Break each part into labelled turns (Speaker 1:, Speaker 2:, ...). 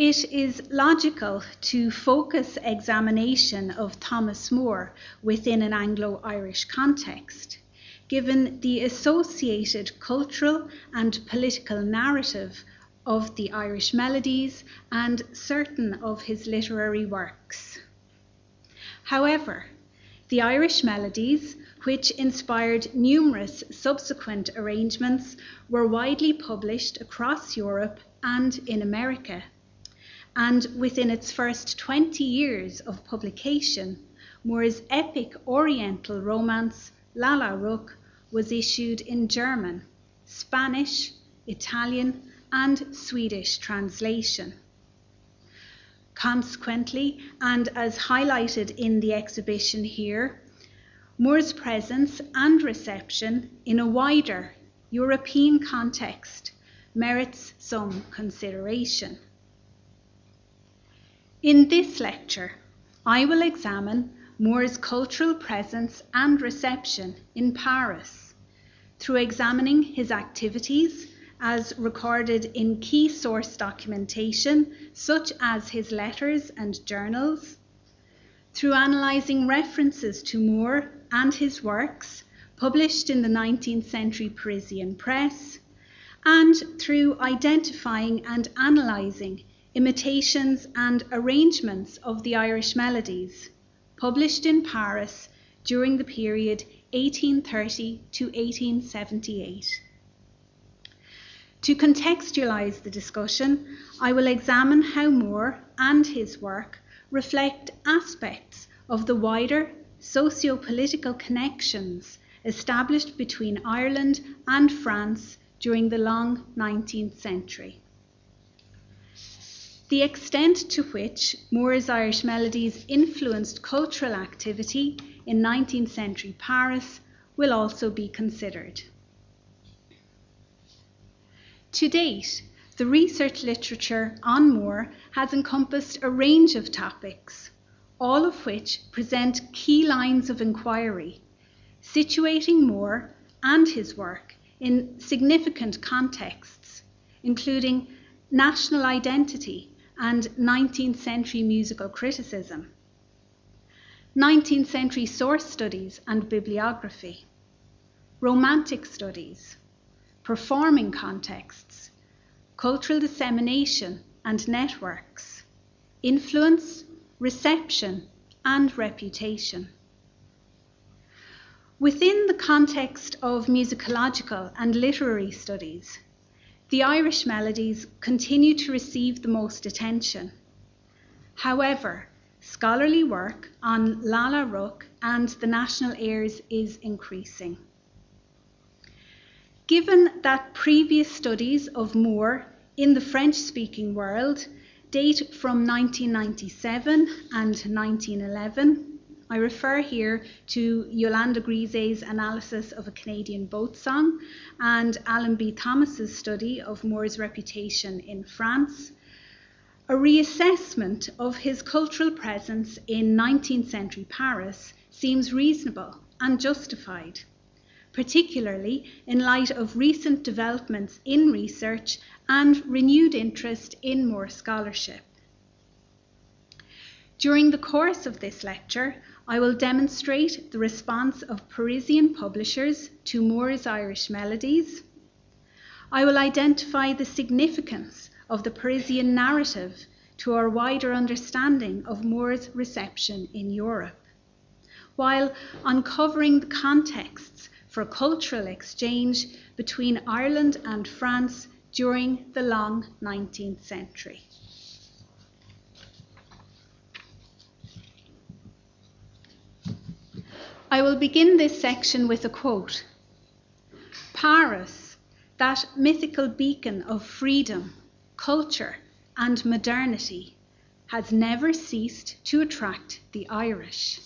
Speaker 1: it is logical to focus examination of Thomas Moore within an Anglo Irish context, given the associated cultural and political narrative of the Irish melodies and certain of his literary works. However, the Irish melodies, which inspired numerous subsequent arrangements, were widely published across Europe and in America and within its first 20 years of publication, Moore's epic Oriental romance, Lalla Rookh, was issued in German, Spanish, Italian, and Swedish translation. Consequently, and as highlighted in the exhibition here, Moore's presence and reception in a wider European context merits some consideration. In this lecture, I will examine Moore's cultural presence and reception in Paris. Through examining his activities as recorded in key source documentation such as his letters and journals, through analysing references to Moore and his works published in the 19th century Parisian press, and through identifying and analysing imitations and arrangements of the Irish melodies, published in Paris during the period 1830 to 1878. To contextualise the discussion, I will examine how Moore and his work reflect aspects of the wider socio political connections established between Ireland and France during the long 19th century. The extent to which Moore's Irish melodies influenced cultural activity in 19th century Paris will also be considered. To date, the research literature on Moore has encompassed a range of topics, all of which present key lines of inquiry, situating Moore and his work in significant contexts, including national identity and 19th century musical criticism, 19th century source studies and bibliography, romantic studies, performing contexts, cultural dissemination and networks, influence, reception, and reputation. Within the context of musicological and literary studies, the Irish melodies continue to receive the most attention. However, scholarly work on Lalla Rookh and the national airs is increasing. Given that previous studies of Moore in the French speaking world date from 1997 and 1911, I refer here to Yolanda Grise's analysis of a Canadian boat song and Alan B. Thomas's study of Moore's reputation in France. A reassessment of his cultural presence in 19th century Paris seems reasonable and justified, particularly in light of recent developments in research and renewed interest in Moore scholarship. During the course of this lecture, I will demonstrate the response of Parisian publishers to Moore's Irish melodies. I will identify the significance of the Parisian narrative to our wider understanding of Moore's reception in Europe, while uncovering the contexts for cultural exchange between Ireland and France during the long 19th century. I will begin this section with a quote Paris, that mythical beacon of freedom, culture, and modernity, has never ceased to attract the Irish.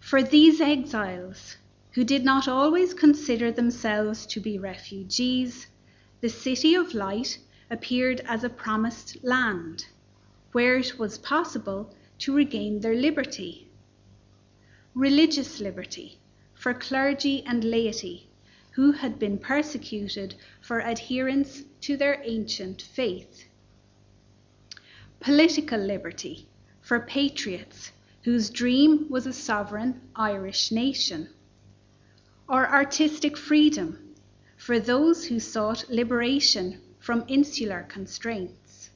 Speaker 1: For these exiles, who did not always consider themselves to be refugees, the City of Light appeared as a promised land, where it was possible to regain their liberty religious liberty for clergy and laity who had been persecuted for adherence to their ancient faith. political liberty for patriots whose dream was a sovereign Irish nation, or artistic freedom for those who sought liberation from insular constraints.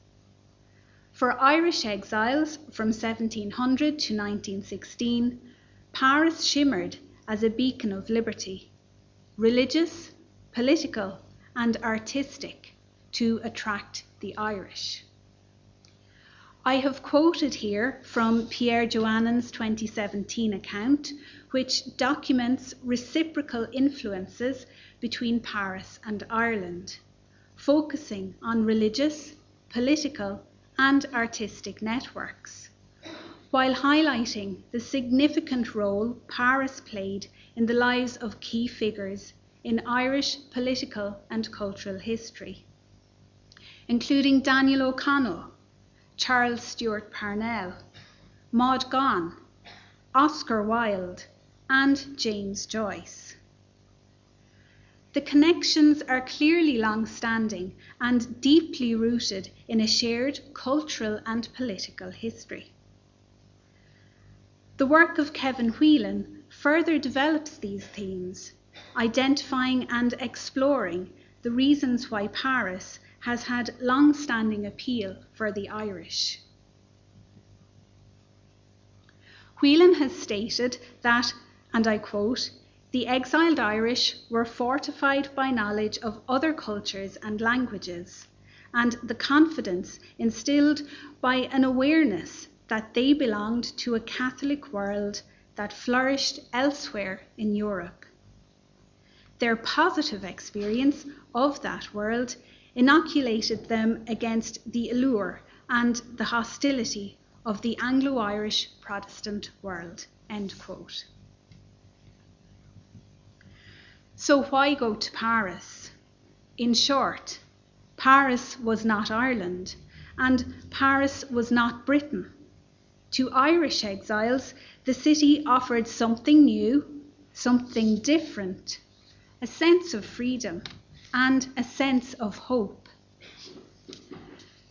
Speaker 1: For Irish exiles from 1700 to 1916, Paris shimmered as a beacon of liberty, religious, political, and artistic, to attract the Irish. I have quoted here from Pierre Joannon's 2017 account, which documents reciprocal influences between Paris and Ireland, focusing on religious, political, and artistic networks, while highlighting the significant role Paris played in the lives of key figures in Irish political and cultural history, including Daniel O'Connell, Charles Stewart Parnell, Maud Gonne, Oscar Wilde, and James Joyce. The connections are clearly long standing and deeply rooted in a shared cultural and political history. The work of Kevin Whelan further develops these themes, identifying and exploring the reasons why Paris has had long standing appeal for the Irish. Whelan has stated that, and I quote, the exiled Irish were fortified by knowledge of other cultures and languages, and the confidence instilled by an awareness that they belonged to a Catholic world that flourished elsewhere in Europe. Their positive experience of that world inoculated them against the allure and the hostility of the Anglo Irish Protestant world. So, why go to Paris? In short, Paris was not Ireland, and Paris was not Britain. To Irish exiles, the city offered something new, something different, a sense of freedom and a sense of hope.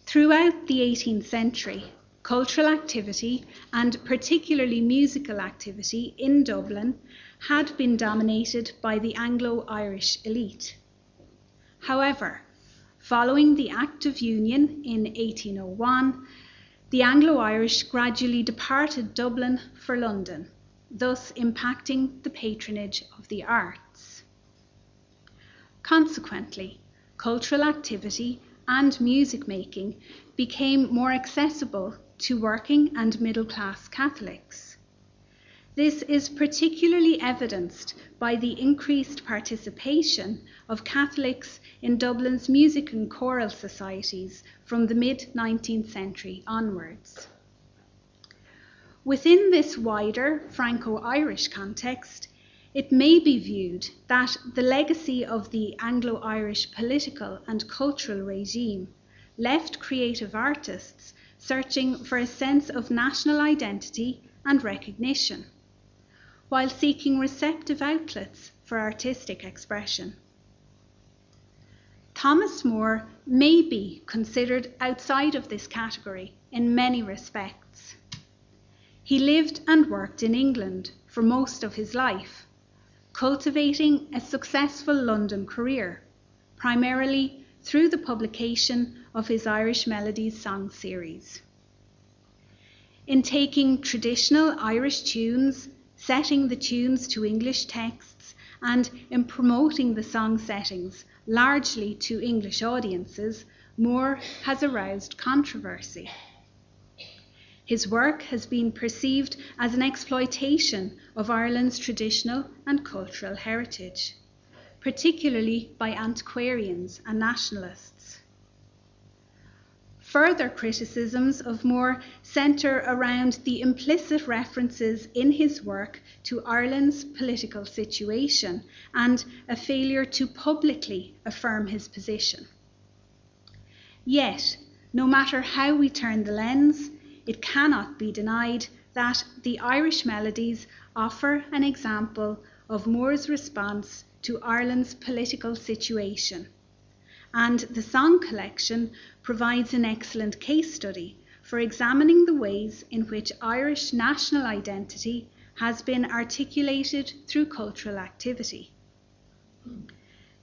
Speaker 1: Throughout the 18th century, cultural activity, and particularly musical activity in Dublin, had been dominated by the Anglo Irish elite. However, following the Act of Union in 1801, the Anglo Irish gradually departed Dublin for London, thus impacting the patronage of the arts. Consequently, cultural activity and music making became more accessible to working and middle class Catholics. This is particularly evidenced by the increased participation of Catholics in Dublin's music and choral societies from the mid 19th century onwards. Within this wider Franco Irish context, it may be viewed that the legacy of the Anglo Irish political and cultural regime left creative artists searching for a sense of national identity and recognition, while seeking receptive outlets for artistic expression. Thomas Moore may be considered outside of this category in many respects. He lived and worked in England for most of his life cultivating a successful London career, primarily through the publication of his Irish Melodies song series. In taking traditional Irish tunes, setting the tunes to English texts, and in promoting the song settings largely to English audiences, Moore has aroused controversy. His work has been perceived as an exploitation of Ireland's traditional and cultural heritage, particularly by antiquarians and nationalists. Further criticisms of Moore centre around the implicit references in his work to Ireland's political situation and a failure to publicly affirm his position. Yet, no matter how we turn the lens, it cannot be denied that the Irish melodies offer an example of Moore's response to Ireland's political situation, and the song collection provides an excellent case study for examining the ways in which Irish national identity has been articulated through cultural activity.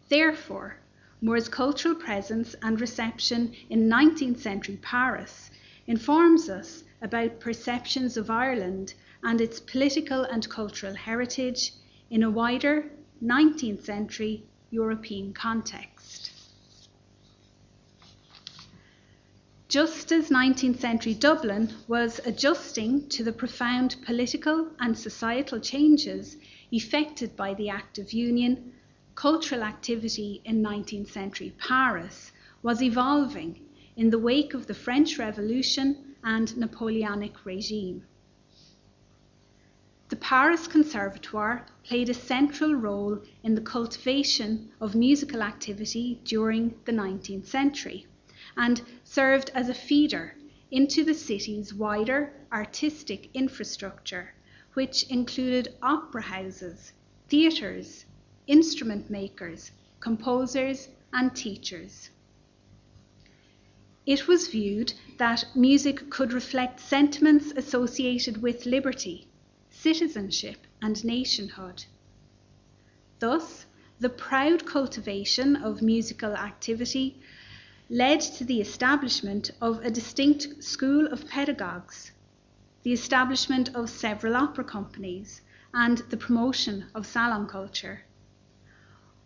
Speaker 1: Therefore, Moore's cultural presence and reception in 19th century Paris informs us about perceptions of Ireland and its political and cultural heritage in a wider 19th century European context. Just as 19th century Dublin was adjusting to the profound political and societal changes effected by the Act of Union, cultural activity in 19th century Paris was evolving in the wake of the French Revolution and Napoleonic regime. The Paris Conservatoire played a central role in the cultivation of musical activity during the 19th century and served as a feeder into the city's wider artistic infrastructure, which included opera houses, theatres, instrument makers, composers, and teachers. It was viewed that music could reflect sentiments associated with liberty, citizenship, and nationhood. Thus, the proud cultivation of musical activity led to the establishment of a distinct school of pedagogues, the establishment of several opera companies, and the promotion of salon culture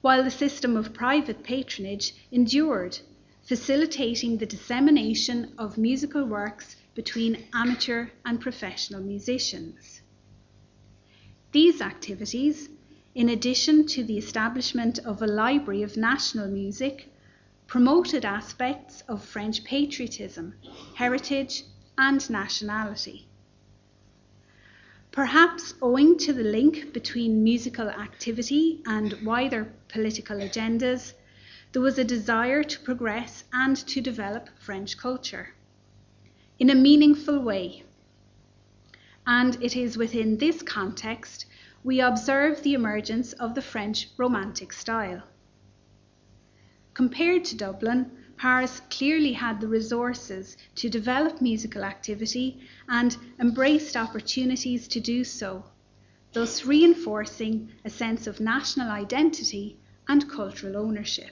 Speaker 1: while the system of private patronage endured, facilitating the dissemination of musical works between amateur and professional musicians. These activities, in addition to the establishment of a library of national music, promoted aspects of French patriotism, heritage, and nationality. Perhaps owing to the link between musical activity and wider political agendas, there was a desire to progress and to develop French culture in a meaningful way. And it is within this context we observe the emergence of the French Romantic style. Compared to Dublin, Paris clearly had the resources to develop musical activity and embraced opportunities to do so, thus reinforcing a sense of national identity and cultural ownership.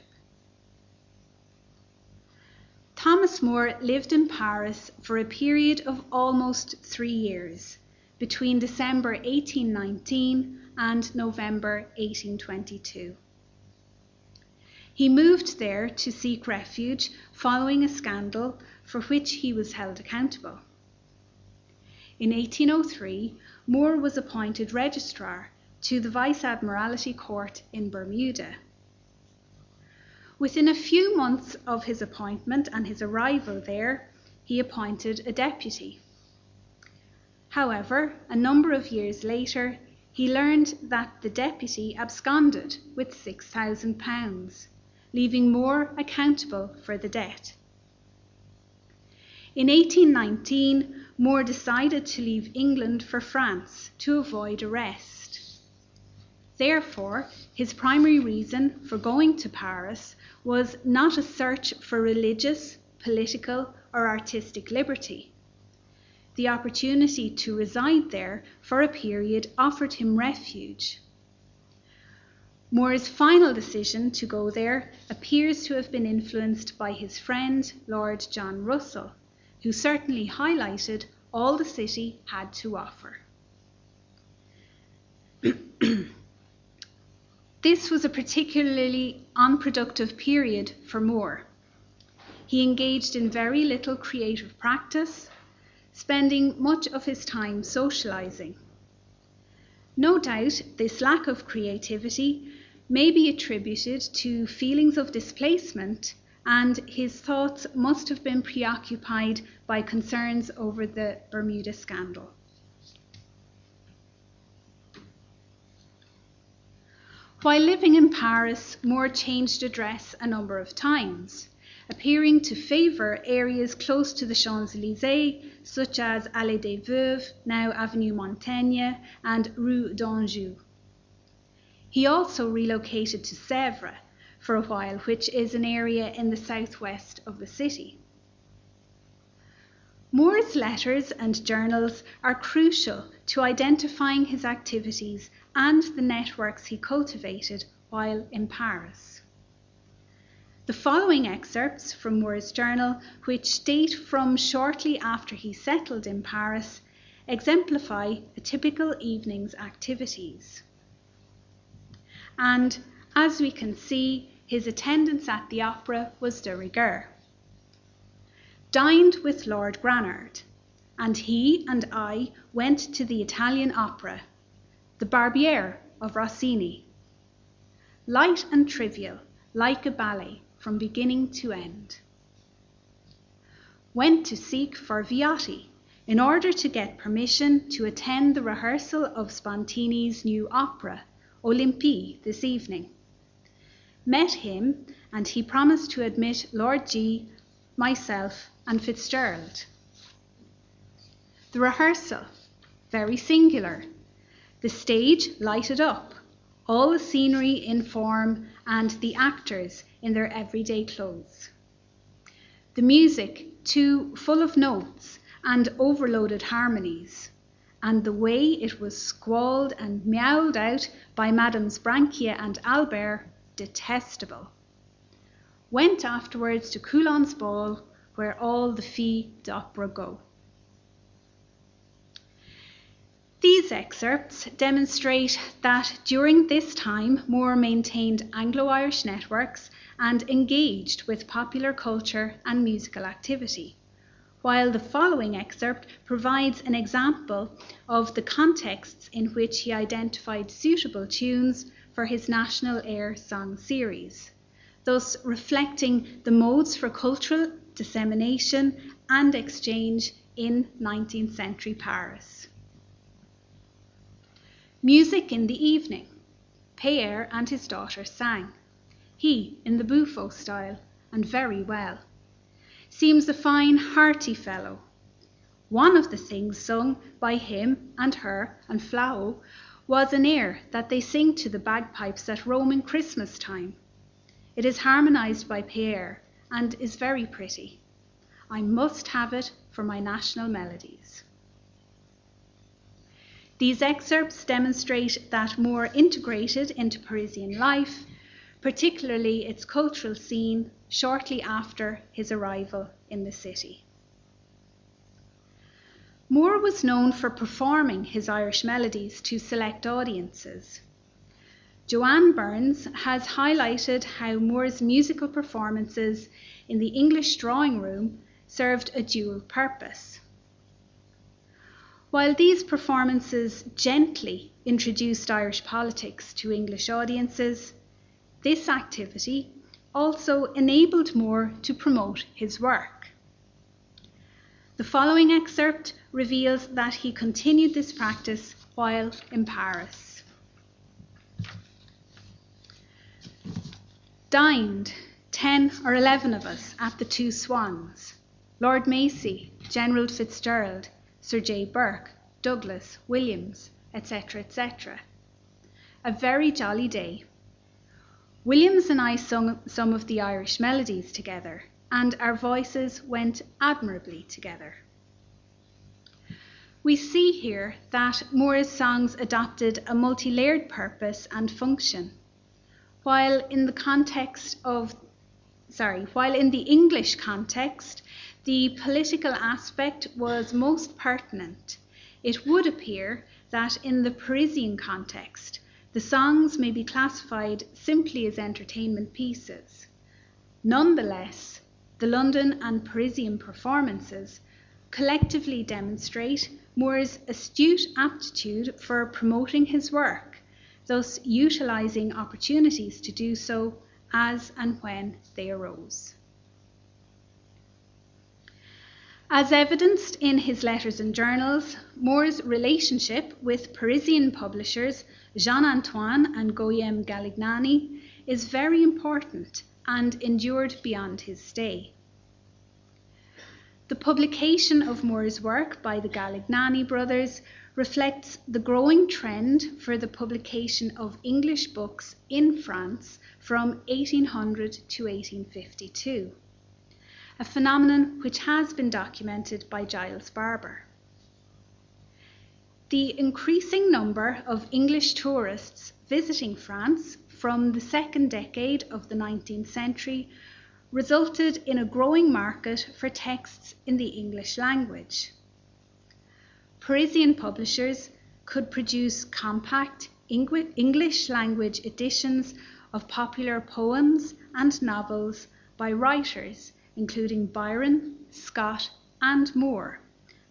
Speaker 1: Thomas Moore lived in Paris for a period of almost three years, between December 1819 and November 1822. He moved there to seek refuge following a scandal for which he was held accountable. In 1803, Moore was appointed registrar to the Vice Admiralty Court in Bermuda. Within a few months of his appointment and his arrival there, he appointed a deputy. However, a number of years later, he learned that the deputy absconded with £6,000 leaving Moore accountable for the debt. In 1819, Moore decided to leave England for France to avoid arrest. Therefore, his primary reason for going to Paris was not a search for religious, political, or artistic liberty. The opportunity to reside there for a period offered him refuge. Moore's final decision to go there appears to have been influenced by his friend Lord John Russell, who certainly highlighted all the city had to offer. this was a particularly unproductive period for Moore. He engaged in very little creative practice, spending much of his time socializing. No doubt this lack of creativity may be attributed to feelings of displacement, and his thoughts must have been preoccupied by concerns over the Bermuda scandal. While living in Paris, Moore changed address a number of times, appearing to favour areas close to the Champs Elysees, such as Allée des Veuves, now Avenue Montaigne, and Rue d'Anjou. He also relocated to Sèvres for a while, which is an area in the southwest of the city. Moore's letters and journals are crucial to identifying his activities and the networks he cultivated while in Paris. The following excerpts from Moore's journal, which date from shortly after he settled in Paris, exemplify a typical evening's activities. And as we can see, his attendance at the opera was de rigueur dined with Lord Granard, and he and I went to the Italian opera, The Barbiere of Rossini. Light and trivial, like a ballet from beginning to end. Went to seek for Viotti in order to get permission to attend the rehearsal of Spontini's new opera, Olympie, this evening. Met him, and he promised to admit Lord G, myself, and Fitzgerald. The rehearsal, very singular. The stage lighted up, all the scenery in form, and the actors in their everyday clothes. The music, too full of notes and overloaded harmonies, and the way it was squalled and meowed out by Madams Brankia and Albert, detestable. Went afterwards to Coulon's ball where all the filles d'opera go. These excerpts demonstrate that during this time Moore maintained Anglo Irish networks and engaged with popular culture and musical activity, while the following excerpt provides an example of the contexts in which he identified suitable tunes for his National Air Song series, thus reflecting the modes for cultural dissemination, and exchange in 19th century Paris. Music in the evening. Peyer and his daughter sang. He in the Buffo style, and very well. Seems a fine, hearty fellow. One of the things sung by him and her and Flau was an air that they sing to the bagpipes at Roman Christmas time. It is harmonized by Pierre and is very pretty. I must have it for my national melodies. These excerpts demonstrate that Moore integrated into Parisian life, particularly its cultural scene, shortly after his arrival in the city. Moore was known for performing his Irish melodies to select audiences. Joanne Burns has highlighted how Moore's musical performances in the English drawing room served a dual purpose. While these performances gently introduced Irish politics to English audiences, this activity also enabled Moore to promote his work. The following excerpt reveals that he continued this practice while in Paris. dined, ten or eleven of us, at the Two Swans. Lord Macy, General Fitzgerald, Sir J. Burke, Douglas, Williams, etc., etc. A very jolly day. Williams and I sung some of the Irish melodies together, and our voices went admirably together. We see here that Moore's songs adopted a multi layered purpose and function while in the context of sorry, while in the English context, the political aspect was most pertinent. It would appear that in the Parisian context, the songs may be classified simply as entertainment pieces. Nonetheless, the London and Parisian performances collectively demonstrate Moore's astute aptitude for promoting his work thus utilising opportunities to do so as and when they arose. As evidenced in his letters and journals, Moore's relationship with Parisian publishers Jean Antoine and Guillaume Galignani is very important and endured beyond his stay. The publication of Moore's work by the Galignani brothers reflects the growing trend for the publication of English books in France from 1800 to 1852. a phenomenon which has been documented by Giles Barber. The increasing number of English tourists visiting France from the second decade of the 19th century resulted in a growing market for texts in the English language. Parisian publishers could produce compact English language editions of popular poems and novels by writers including Byron, Scott, and Moore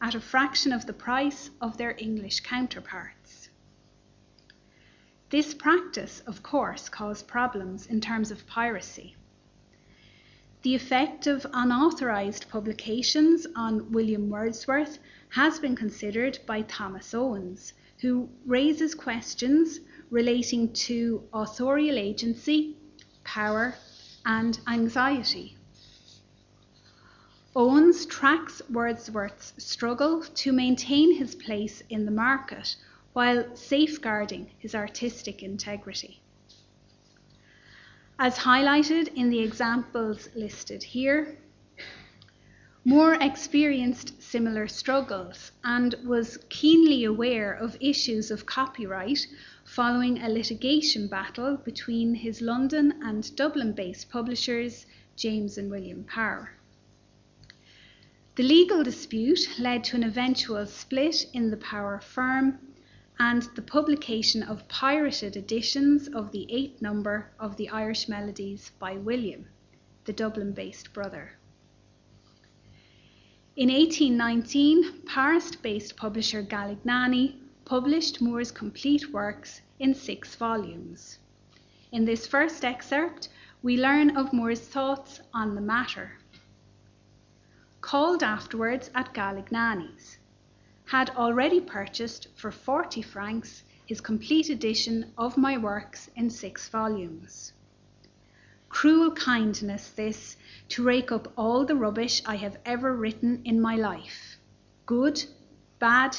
Speaker 1: at a fraction of the price of their English counterparts. This practice, of course, caused problems in terms of piracy. The effect of unauthorized publications on William Wordsworth has been considered by Thomas Owens, who raises questions relating to authorial agency, power, and anxiety. Owens tracks Wordsworth's struggle to maintain his place in the market while safeguarding his artistic integrity. As highlighted in the examples listed here, Moore experienced similar struggles and was keenly aware of issues of copyright following a litigation battle between his London and Dublin based publishers, James and William Power. The legal dispute led to an eventual split in the Power firm and the publication of pirated editions of the eighth number of the Irish Melodies by William, the Dublin based brother. In 1819, Paris based publisher Galignani published Moore's complete works in six volumes. In this first excerpt, we learn of Moore's thoughts on the matter called afterwards at Galignani's, had already purchased for 40 francs his complete edition of my works in six volumes. Cruel kindness, this, to rake up all the rubbish I have ever written in my life, good, bad,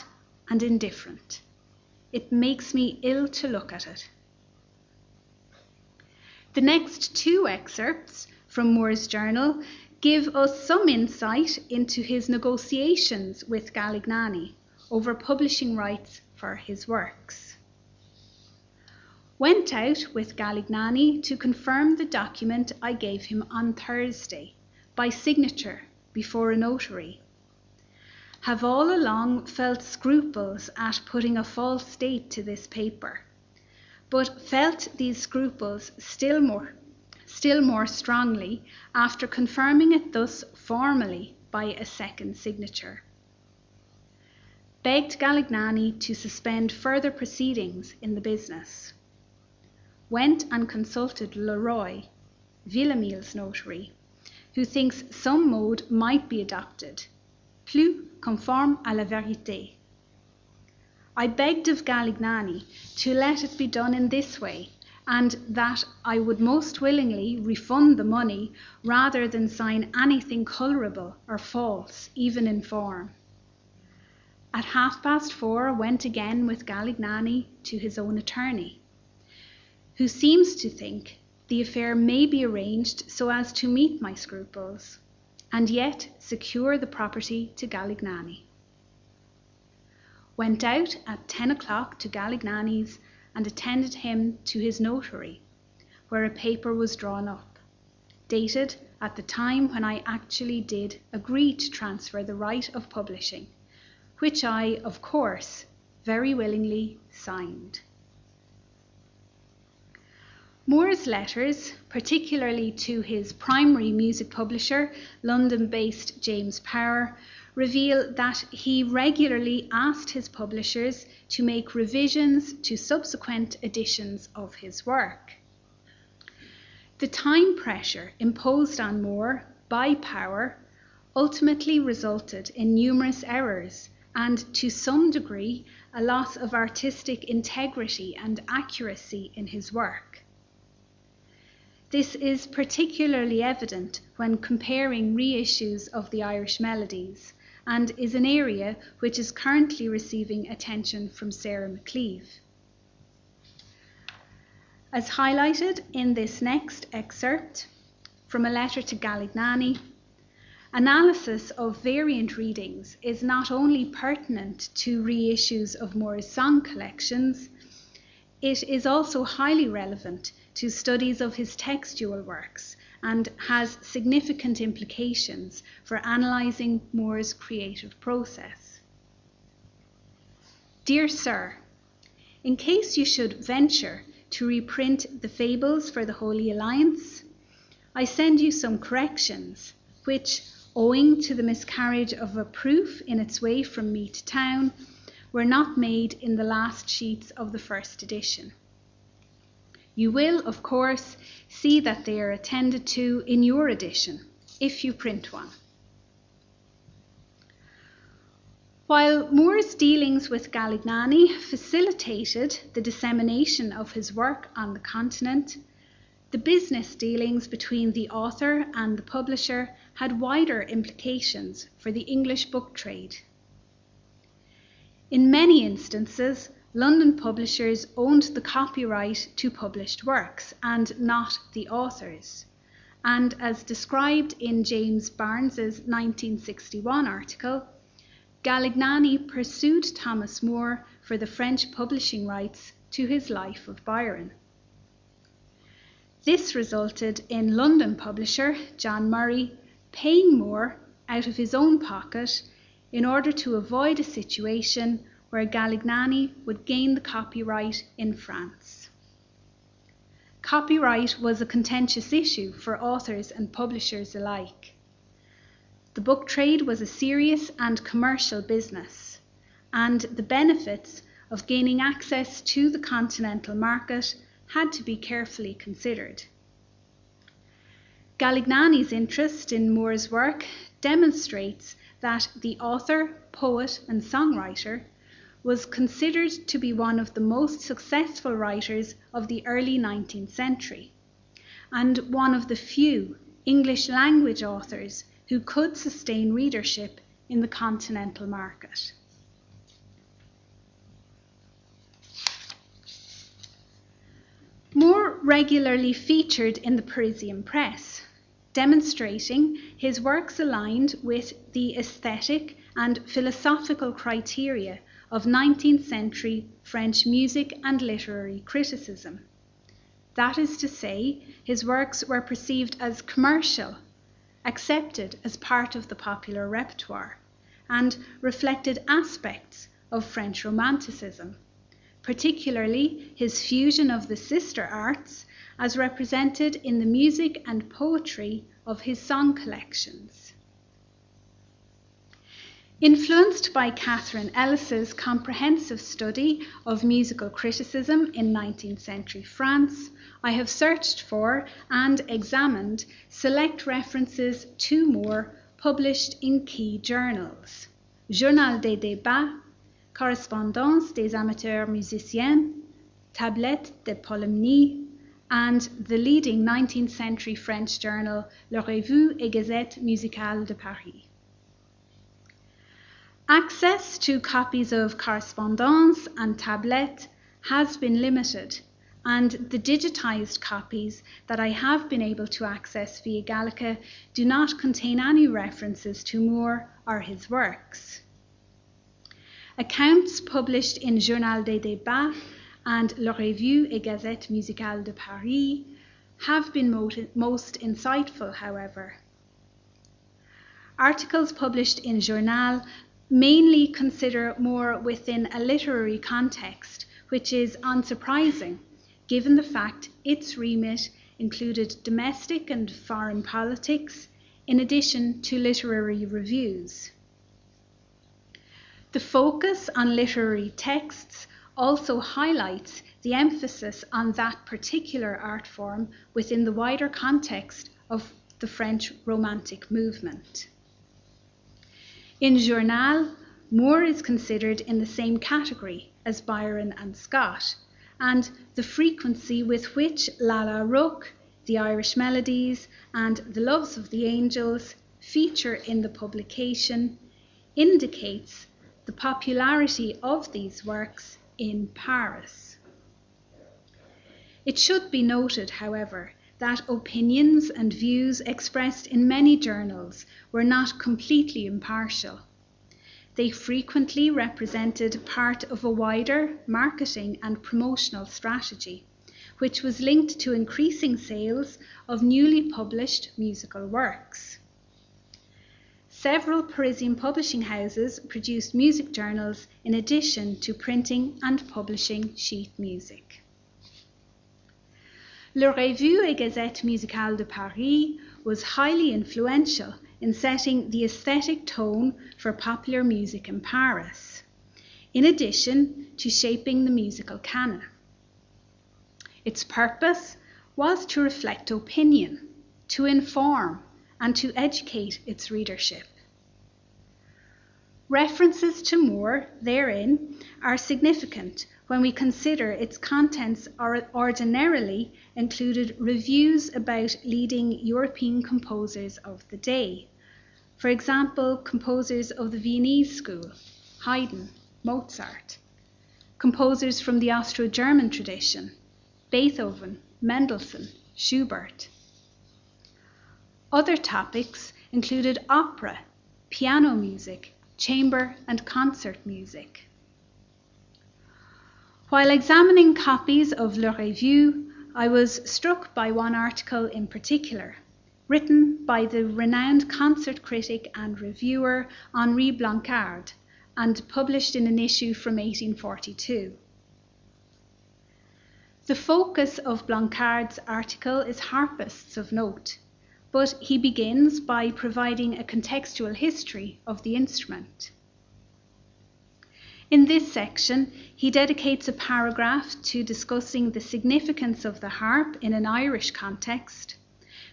Speaker 1: and indifferent. It makes me ill to look at it. The next two excerpts from Moore's journal give us some insight into his negotiations with Galignani over publishing rights for his works. Went out with Galignani to confirm the document I gave him on Thursday by signature before a notary. Have all along felt scruples at putting a false date to this paper, but felt these scruples still more still more strongly after confirming it thus formally by a second signature. Begged Galignani to suspend further proceedings in the business. Went and consulted Leroy, Villamil's notary, who thinks some mode might be adopted, plus conforme à la vérité. I begged of Galignani to let it be done in this way and that I would most willingly refund the money rather than sign anything colourable or false, even in form. At half past four I went again with Galignani to his own attorney, who seems to think the affair may be arranged so as to meet my scruples, and yet secure the property to Galignani. Went out at ten o'clock to Galignani's and attended him to his notary, where a paper was drawn up, dated at the time when I actually did agree to transfer the right of publishing, which I, of course, very willingly signed. Moore's letters, particularly to his primary music publisher, London based James Power, reveal that he regularly asked his publishers to make revisions to subsequent editions of his work. The time pressure imposed on Moore by Power ultimately resulted in numerous errors and, to some degree, a loss of artistic integrity and accuracy in his work. This is particularly evident when comparing reissues of the Irish Melodies and is an area which is currently receiving attention from Sarah McCleave. As highlighted in this next excerpt from a letter to Galignani, analysis of variant readings is not only pertinent to reissues of Moore's song collections, it is also highly relevant to studies of his textual works and has significant implications for analysing Moore's creative process. Dear Sir, in case you should venture to reprint the fables for the Holy Alliance, I send you some corrections, which, owing to the miscarriage of a proof in its way from me to town, were not made in the last sheets of the first edition. You will, of course, see that they are attended to in your edition, if you print one. While Moore's dealings with Galignani facilitated the dissemination of his work on the continent, the business dealings between the author and the publisher had wider implications for the English book trade. In many instances, London publishers owned the copyright to published works and not the authors. And as described in James Barnes's 1961 article, Galignani pursued Thomas Moore for the French publishing rights to his Life of Byron. This resulted in London publisher John Murray paying Moore out of his own pocket in order to avoid a situation where Galignani would gain the copyright in France. Copyright was a contentious issue for authors and publishers alike. The book trade was a serious and commercial business, and the benefits of gaining access to the continental market had to be carefully considered. Galignani's interest in Moore's work demonstrates that the author, poet, and songwriter was considered to be one of the most successful writers of the early 19th century, and one of the few English language authors who could sustain readership in the continental market. Moore regularly featured in the Parisian press, demonstrating his works aligned with the aesthetic and philosophical criteria of 19th century French music and literary criticism. That is to say, his works were perceived as commercial, accepted as part of the popular repertoire, and reflected aspects of French Romanticism particularly his fusion of the sister arts as represented in the music and poetry of his song collections. Influenced by Katharine Ellis's comprehensive study of musical criticism in 19th century France, I have searched for and examined select references to Moore published in key journals Journal des Débats, Correspondance des amateurs musiciens, Tablette de Polymnie, and the leading 19th century French journal La Revue et Gazette Musicale de Paris. Access to copies of Correspondance and Tablette has been limited, and the digitized copies that I have been able to access via Gallica do not contain any references to Moore or his works. Accounts published in Journal des Débats and La Revue et Gazette Musicale de Paris have been most insightful, however. Articles published in Journal mainly consider Moore within a literary context, which is unsurprising given the fact its remit included domestic and foreign politics in addition to literary reviews. The focus on literary texts also highlights the emphasis on that particular art form within the wider context of the French Romantic movement. In Journal, Moore is considered in the same category as Byron and Scott, and the frequency with which Lalla Rookh, the Irish Melodies, and the Loves of the Angels feature in the publication indicates the popularity of these works in Paris. It should be noted, however, that opinions and views expressed in many journals were not completely impartial. They frequently represented part of a wider marketing and promotional strategy, which was linked to increasing sales of newly published musical works. Several Parisian publishing houses produced music journals in addition to printing and publishing sheet music. Le Revue et Gazette Musicale de Paris was highly influential in setting the aesthetic tone for popular music in Paris, in addition to shaping the musical canon. Its purpose was to reflect opinion, to inform, and to educate its readership. References to Moore therein are significant when we consider its contents are ordinarily included reviews about leading European composers of the day. For example, composers of the Viennese school, Haydn, Mozart, composers from the Austro German tradition, Beethoven, Mendelssohn, Schubert. Other topics included opera, piano music, chamber, and concert music. While examining copies of Le Revue, I was struck by one article in particular, written by the renowned concert critic and reviewer Henri Blancard and published in an issue from 1842. The focus of Blancard's article is harpists of note, but he begins by providing a contextual history of the instrument. In this section, he dedicates a paragraph to discussing the significance of the harp in an Irish context,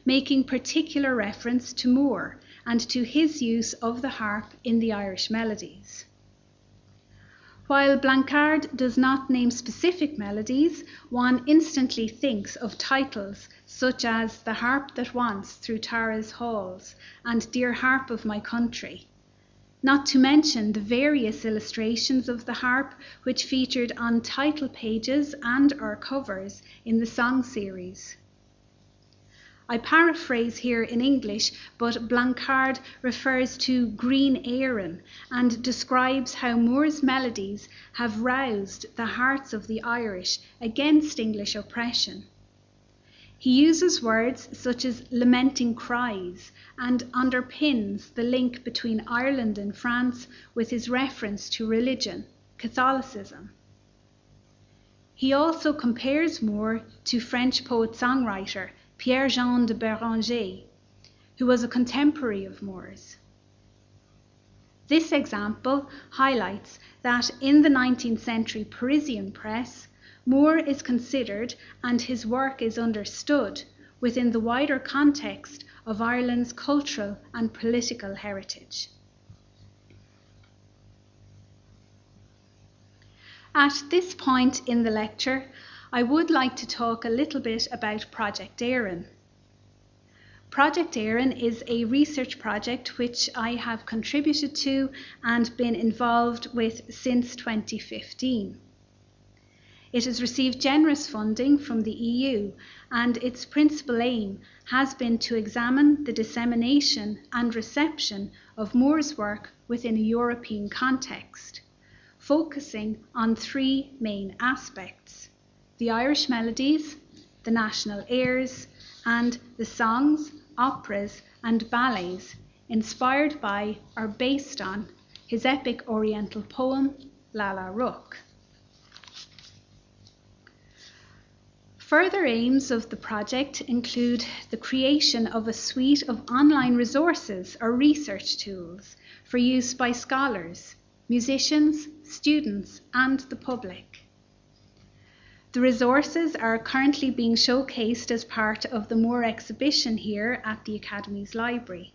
Speaker 1: making particular reference to Moore and to his use of the harp in the Irish melodies. While Blancard does not name specific melodies, one instantly thinks of titles such as The Harp That Once Through Tara's Halls and Dear Harp of My Country, not to mention the various illustrations of the harp which featured on title pages and or covers in the song series. I paraphrase here in English, but Blancard refers to Green Erin and describes how Moore's melodies have roused the hearts of the Irish against English oppression. He uses words such as lamenting cries and underpins the link between Ireland and France with his reference to religion, Catholicism. He also compares Moore to French poet songwriter Pierre Jean de Béranger, who was a contemporary of Moore's. This example highlights that in the 19th century Parisian press, Moore is considered and his work is understood within the wider context of Ireland's cultural and political heritage. At this point in the lecture, I would like to talk a little bit about Project ERIN. Project ERIN is a research project which I have contributed to and been involved with since 2015. It has received generous funding from the EU, and its principal aim has been to examine the dissemination and reception of Moore's work within a European context, focusing on three main aspects the Irish melodies, the national airs, and the songs, operas, and ballets inspired by or based on his epic Oriental poem, Lalla Rookh. Further aims of the project include the creation of a suite of online resources or research tools for use by scholars, musicians, students, and the public. The resources are currently being showcased as part of the Moore exhibition here at the Academy's library.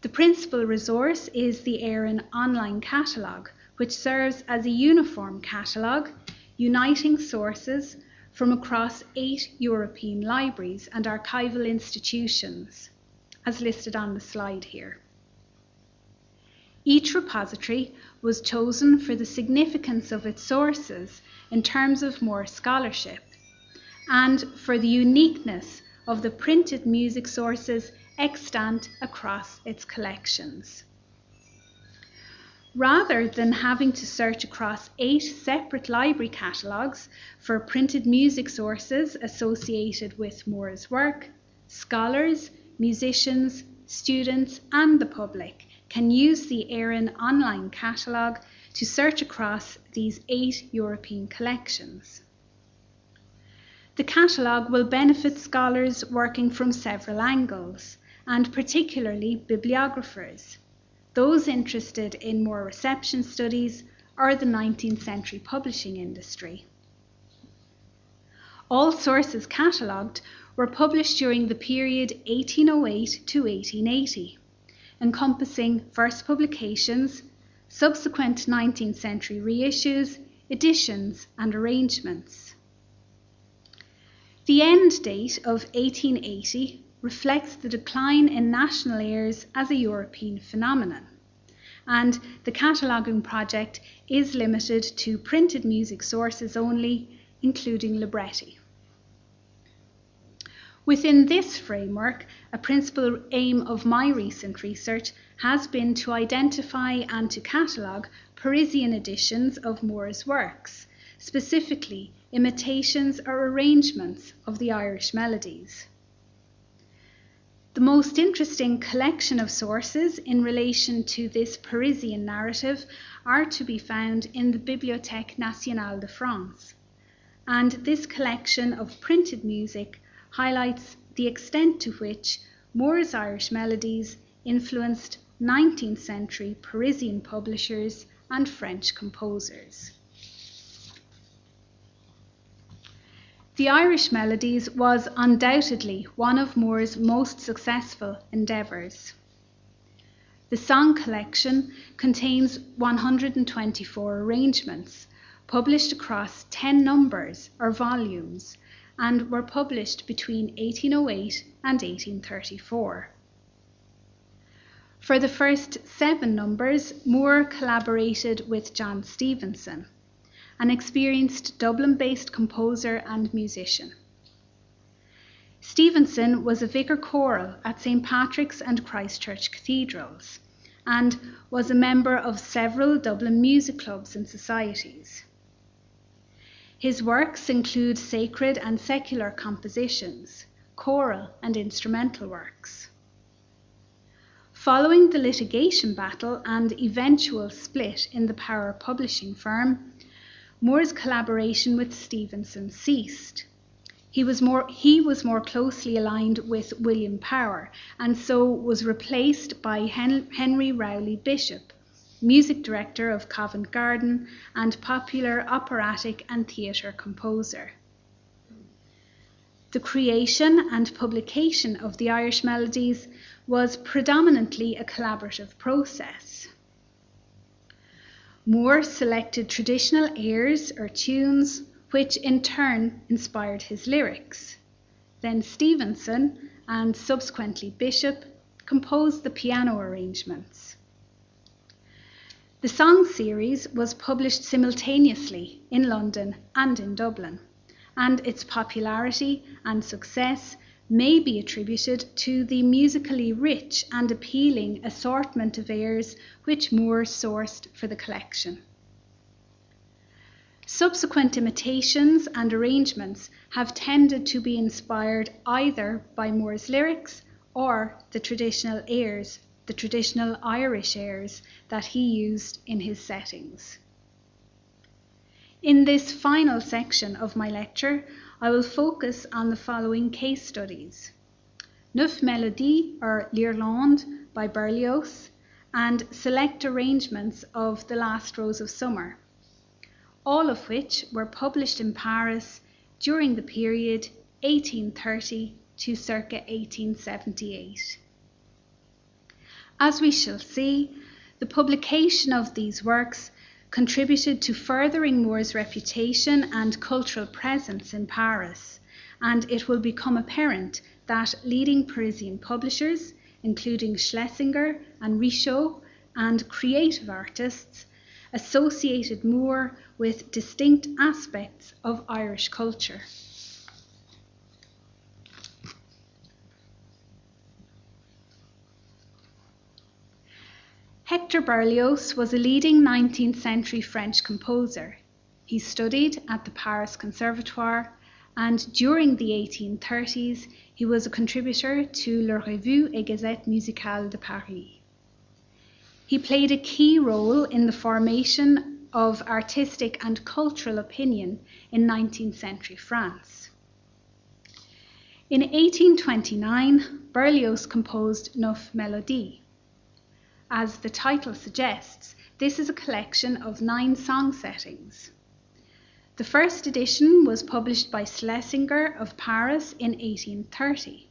Speaker 1: The principal resource is the ERIN online catalogue, which serves as a uniform catalogue uniting sources from across eight European libraries and archival institutions, as listed on the slide here. Each repository was chosen for the significance of its sources in terms of Moore scholarship, and for the uniqueness of the printed music sources extant across its collections. Rather than having to search across eight separate library catalogues for printed music sources associated with Moore's work, scholars, musicians, students, and the public can use the ERIN online catalogue to search across these eight European collections. The catalogue will benefit scholars working from several angles, and particularly bibliographers, those interested in Moore reception studies are the 19th century publishing industry. All sources catalogued were published during the period 1808 to 1880, encompassing first publications, subsequent 19th century reissues, editions, and arrangements. The end date of 1880 reflects the decline in national airs as a European phenomenon, and the cataloguing project is limited to printed music sources only, including libretti. Within this framework, a principal aim of my recent research has been to identify and to catalogue Parisian editions of Moore's works, specifically imitations or arrangements of the Irish melodies. The most interesting collection of sources in relation to this Parisian narrative are to be found in the Bibliothèque Nationale de France, and this collection of printed music highlights the extent to which Moore's Irish melodies influenced 19th century Parisian publishers and French composers. The Irish Melodies was undoubtedly one of Moore's most successful endeavours. The song collection contains 124 arrangements, published across 10 numbers or volumes, and were published between 1808 and 1834. For the first seven numbers, Moore collaborated with John Stevenson, an experienced Dublin based composer and musician. Stevenson was a vicar choral at St Patrick's and Christchurch cathedrals and was a member of several Dublin music clubs and societies. His works include sacred and secular compositions, choral and instrumental works. Following the litigation battle and eventual split in the Power publishing firm, Moore's collaboration with Stevenson ceased. He was more he was more closely aligned with William Power and so was replaced by Hen- Henry Rowley Bishop music director of Covent Garden, and popular operatic and theatre composer. The creation and publication of the Irish melodies was predominantly a collaborative process. Moore selected traditional airs or tunes, which in turn inspired his lyrics. Then Stevenson, and subsequently Bishop, composed the piano arrangements. The song series was published simultaneously in London and in Dublin, and its popularity and success may be attributed to the musically rich and appealing assortment of airs which Moore sourced for the collection. Subsequent imitations and arrangements have tended to be inspired either by Moore's lyrics or the traditional airs the traditional Irish airs that he used in his settings. In this final section of my lecture, I will focus on the following case studies. Neuf Melodies or L'Irlande by Berlioz and select arrangements of The Last Rose of Summer, all of which were published in Paris during the period 1830 to circa 1878. As we shall see, the publication of these works contributed to furthering Moore's reputation and cultural presence in Paris, and it will become apparent that leading Parisian publishers, including Schlesinger and Richault, and creative artists, associated Moore with distinct aspects of Irish culture. Hector Berlioz was a leading 19th century French composer. He studied at the Paris Conservatoire and during the 1830s he was a contributor to La Revue et Gazette Musicale de Paris. He played a key role in the formation of artistic and cultural opinion in 19th century France. In 1829, Berlioz composed Neuf Melodies. As the title suggests, this is a collection of nine song settings. The first edition was published by Schlesinger of Paris in 1830.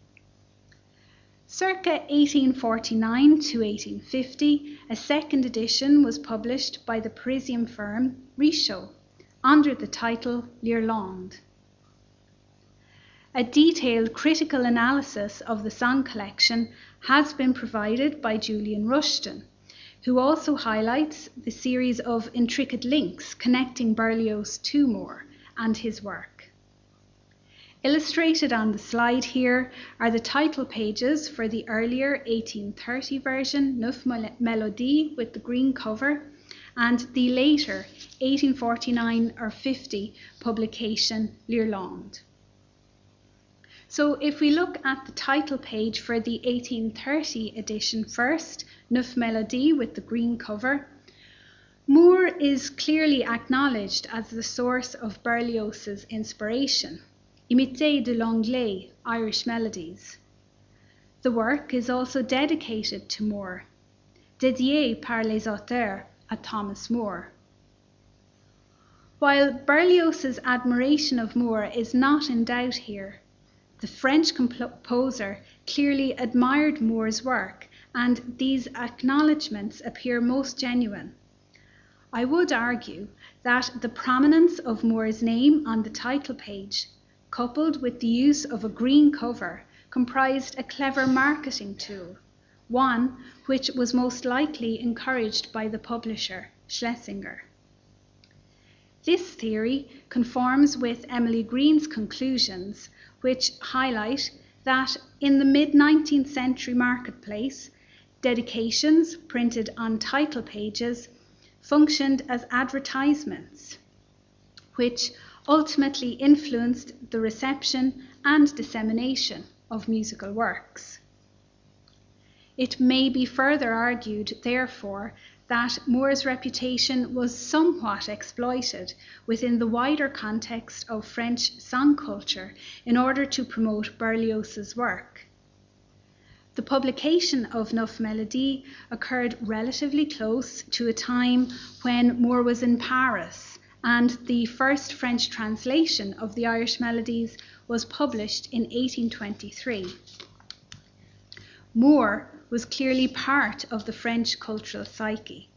Speaker 1: Circa 1849 to 1850, a second edition was published by the Parisian firm Richault under the title L'Irlande. A detailed critical analysis of the song collection has been provided by Julian Rushton, who also highlights the series of intricate links connecting Berlioz to Moore and his work. Illustrated on the slide here are the title pages for the earlier 1830 version, Neuf Melodies with the green cover, and the later 1849 or 50 publication, L'Irlande. So if we look at the title page for the 1830 edition first, Neuf Melodies with the green cover, Moore is clearly acknowledged as the source of Berlioz's inspiration, Imité de l'Anglais, Irish Melodies. The work is also dedicated to Moore, dédié par les auteurs à Thomas Moore. While Berlioz's admiration of Moore is not in doubt here, the French composer clearly admired Moore's work, and these acknowledgements appear most genuine. I would argue that the prominence of Moore's name on the title page, coupled with the use of a green cover, comprised a clever marketing tool, one which was most likely encouraged by the publisher, Schlesinger. This theory conforms with Emily Green's conclusions which highlight that in the mid 19th century marketplace, dedications printed on title pages functioned as advertisements, which ultimately influenced the reception and dissemination of musical works. It may be further argued, therefore, that Moore's reputation was somewhat exploited within the wider context of French song culture in order to promote Berlioz's work. The publication of Neuf Melodies occurred relatively close to a time when Moore was in Paris, and the first French translation of the Irish Melodies was published in 1823. Moore was clearly part of the French cultural psyche.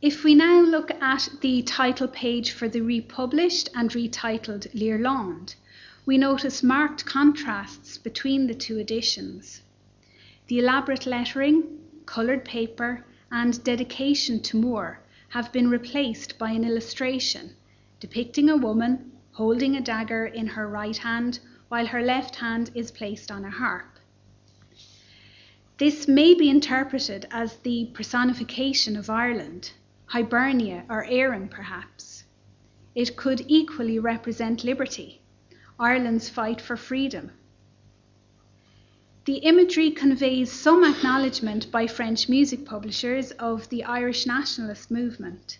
Speaker 1: If we now look at the title page for the republished and retitled L'Irlande, we notice marked contrasts between the two editions. The elaborate lettering, coloured paper, and dedication to Moore have been replaced by an illustration depicting a woman holding a dagger in her right hand while her left hand is placed on a harp. This may be interpreted as the personification of Ireland, Hibernia or Erin perhaps. It could equally represent liberty, Ireland's fight for freedom. The imagery conveys some acknowledgement by French music publishers of the Irish nationalist movement.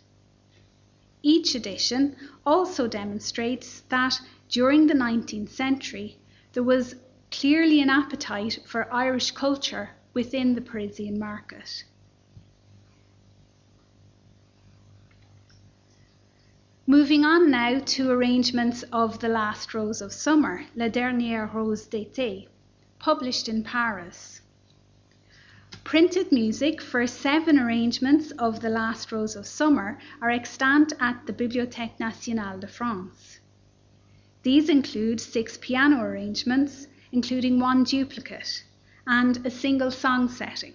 Speaker 1: Each edition also demonstrates that during the 19th century there was clearly an appetite for Irish culture within the Parisian market. Moving on now to arrangements of The Last Rose of Summer, La Dernière Rose d'été, published in Paris. Printed music for seven arrangements of The Last Rose of Summer are extant at the Bibliothèque Nationale de France. These include six piano arrangements, including one duplicate, and a single song setting.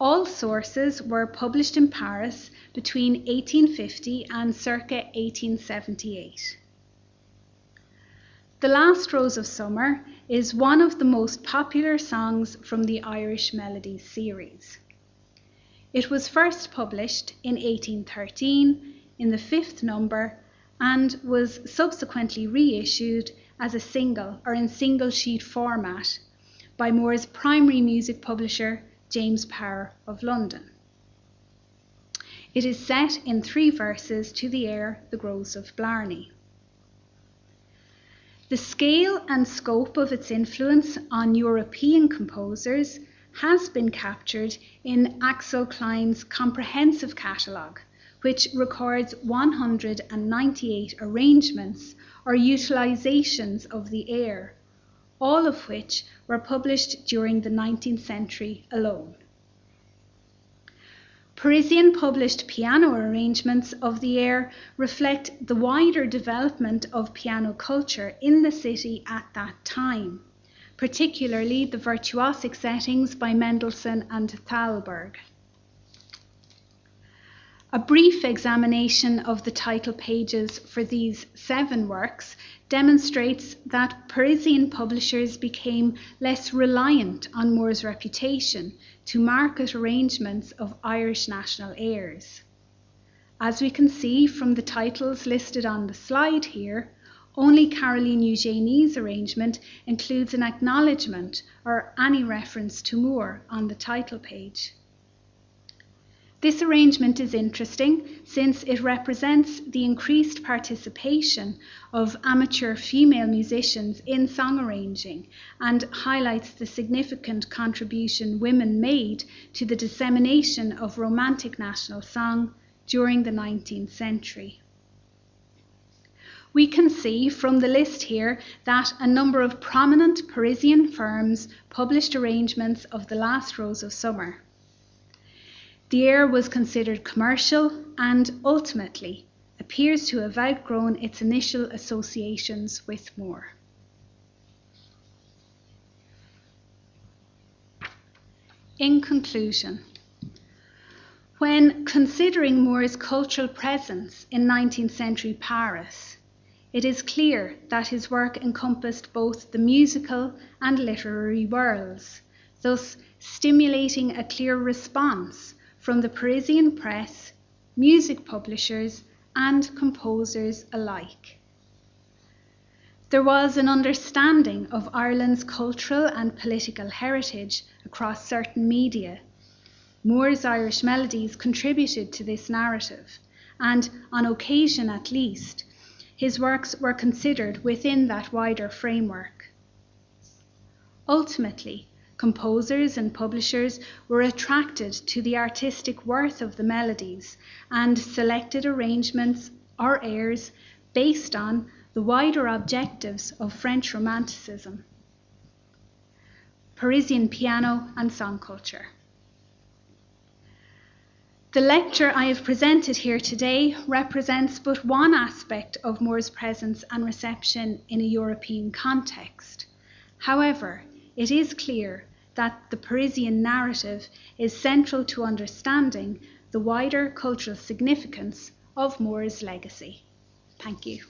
Speaker 1: All sources were published in Paris between 1850 and circa 1878. The Last Rose of Summer is one of the most popular songs from the Irish Melodies series. It was first published in 1813 in the fifth number and was subsequently reissued as a single or in single sheet format by Moore's primary music publisher, James Power of London. It is set in three verses to the air The Groves of Blarney. The scale and scope of its influence on European composers has been captured in Axel Klein's comprehensive catalogue, which records 198 arrangements or utilizations of the air, all of which were published during the 19th century alone. Parisian published piano arrangements of the air reflect the wider development of piano culture in the city at that time, particularly the virtuosic settings by Mendelssohn and Thalberg. A brief examination of the title pages for these seven works demonstrates that Parisian publishers became less reliant on Moore's reputation to market arrangements of Irish national airs. As we can see from the titles listed on the slide here, only Caroline Eugénie's arrangement includes an acknowledgement or any reference to Moore on the title page. This arrangement is interesting since it represents the increased participation of amateur female musicians in song arranging and highlights the significant contribution women made to the dissemination of romantic national song during the 19th century. We can see from the list here that a number of prominent Parisian firms published arrangements of The Last Rose of Summer. The air was considered commercial and ultimately appears to have outgrown its initial associations with Moore. In conclusion, when considering Moore's cultural presence in 19th century Paris, it is clear that his work encompassed both the musical and literary worlds, thus stimulating a clear response from the Parisian press, music publishers, and composers alike. There was an understanding of Ireland's cultural and political heritage across certain media. Moore's Irish melodies contributed to this narrative, and on occasion at least, his works were considered within that wider framework. Ultimately, composers and publishers were attracted to the artistic worth of the melodies and selected arrangements or airs based on the wider objectives of French Romanticism, Parisian piano and song culture. The lecture I have presented here today represents but one aspect of Moore's presence and reception in a European context. However, it is clear that the Parisian narrative is central to understanding the wider cultural significance of Moore's legacy. Thank you.